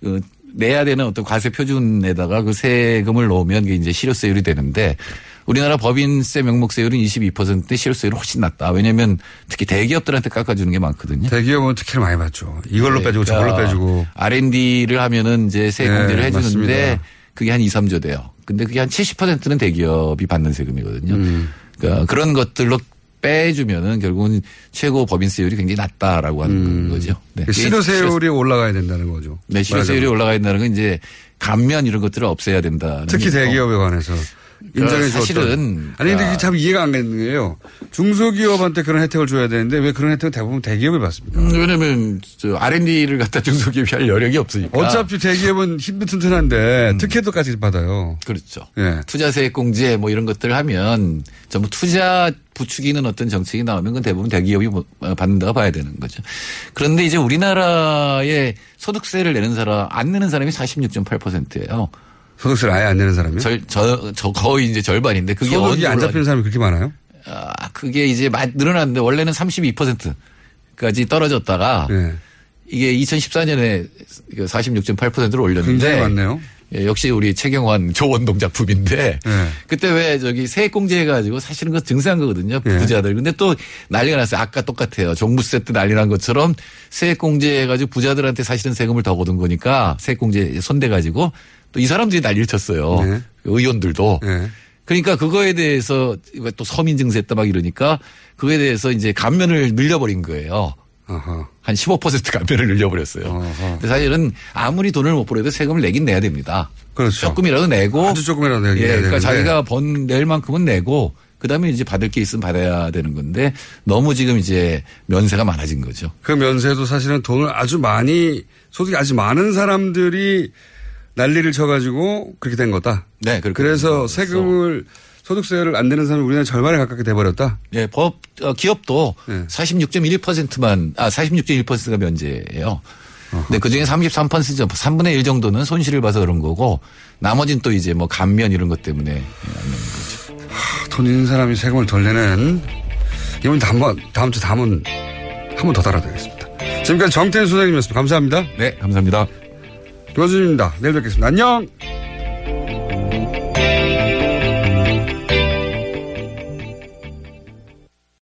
그 내야 되는 어떤 과세 표준에다가 그 세금을 넣으면 그게 이제 실효세율이 되는데 우리나라 법인세 명목세율은 22%인데 실효세율은 훨씬 낮다. 왜냐하면 특히 대기업들한테 깎아주는 게 많거든요. 대기업은 특혜를 많이 받죠. 이걸로 네, 빼주고 저걸로 그러니까 빼주고. R&D를 하면은 이제 세 네, 해주는데 맞습니다. 그게 한 2, 3조 돼요. 근데 그게 한 70%는 대기업이 받는 세금이거든요. 음. 그러니까 그런 것들로 빼주면은 결국은 최고 법인세율이 굉장히 낮다라고 하는 거죠. 네. 그 실효세율이 올라가야 된다는 거죠. 네, 실효세율이. 올라가야 된다는 건 이제 감면 이런 것들을 없애야 된다. 특히 대기업에 관해서 인정해 줬던. 사실은 아니 근데 아, 이게 참 이해가 안 되는 게요. 중소기업한테 그런 혜택을 줘야 되는데 왜 그런 혜택을 대부분 대기업이 받습니까? 음, 왜냐면 저 R&D를 갖다 중소기업이 할 여력이 없으니까. 어차피 대기업은 힘도 튼튼한데 특혜도까지 받아요. 그렇죠. 예. 투자세액 공제 뭐 이런 것들 하면 전부 투자 부추기는 어떤 정책이 나오면 그건 대부분 대기업이 뭐- 어, 받는다고 봐야 되는 거죠. 그런데 이제 우리나라에 소득세를 내는 사람 안 내는 사람이 46.8%예요. 소득세를 아예 안 내는 사람이요? 절, 저, 저 거의 이제 절반인데 그게 소득이 안 잡히는 사람이 그렇게 많아요? 아, 그게 이제 늘어났는데 원래는 32%까지 떨어졌다가 네. 이게 2014년에 46.8%로 올렸는데 굉장히 많네요. 예, 역시 우리 최경환 조원동 작품인데 네. 그때 왜 저기 세액공제 해가지고 사실은 그거 증세한 거거든요 예. 부자들 근데 또 난리가 났어요 아까 똑같아요 종부세 때 난리 난 것처럼 세액공제 해가지고 부자들한테 사실은 세금을 더 거둔 거니까 세액공제 손대가지고 또 이 사람들이 난리를 쳤어요 네. 의원들도 예. 그러니까 그거에 대해서 또 서민 증세했다 막 이러니까 그거에 대해서 이제 감면을 늘려버린 거예요. 아하. 한15% 감면을 늘려버렸어요. 근데 사실은 아무리 돈을 못 벌어도 세금을 내긴 내야 됩니다. 그렇죠. 조금이라도 내고 아주 조금이라도 내야 예, 그러니까 되는데. 자기가 번 낼 만큼은 내고 그다음에 이제 받을 게 있으면 받아야 되는 건데 너무 지금 이제 면세가 많아진 거죠. 그 면세도 사실은 돈을 아주 많이 소득이 아주 많은 사람들이 난리를 쳐가지고 그렇게 된 거다. 네, 그렇게 그래서 세금을 소득세를 안 내는 사람이 우리나라 절반에 가깝게 돼버렸다. 예, 법 어, 기업도 네. 46.1%만 아 46.1%가 면제예요. 근데 그중에 33% 3분의 1 정도는 손실을 봐서 그런 거고 나머지는 또 이제 뭐 감면 이런 것 때문에 안 내는 거죠. 돈 있는 사람이 세금을 덜 내는 이번 다음 다음 주 다음은 한 번 더 달아드리겠습니다. 지금까지 정태인 소장님이었습니다. 감사합니다. 네, 감사합니다. 교수님입니다. 내일 뵙겠습니다. 안녕.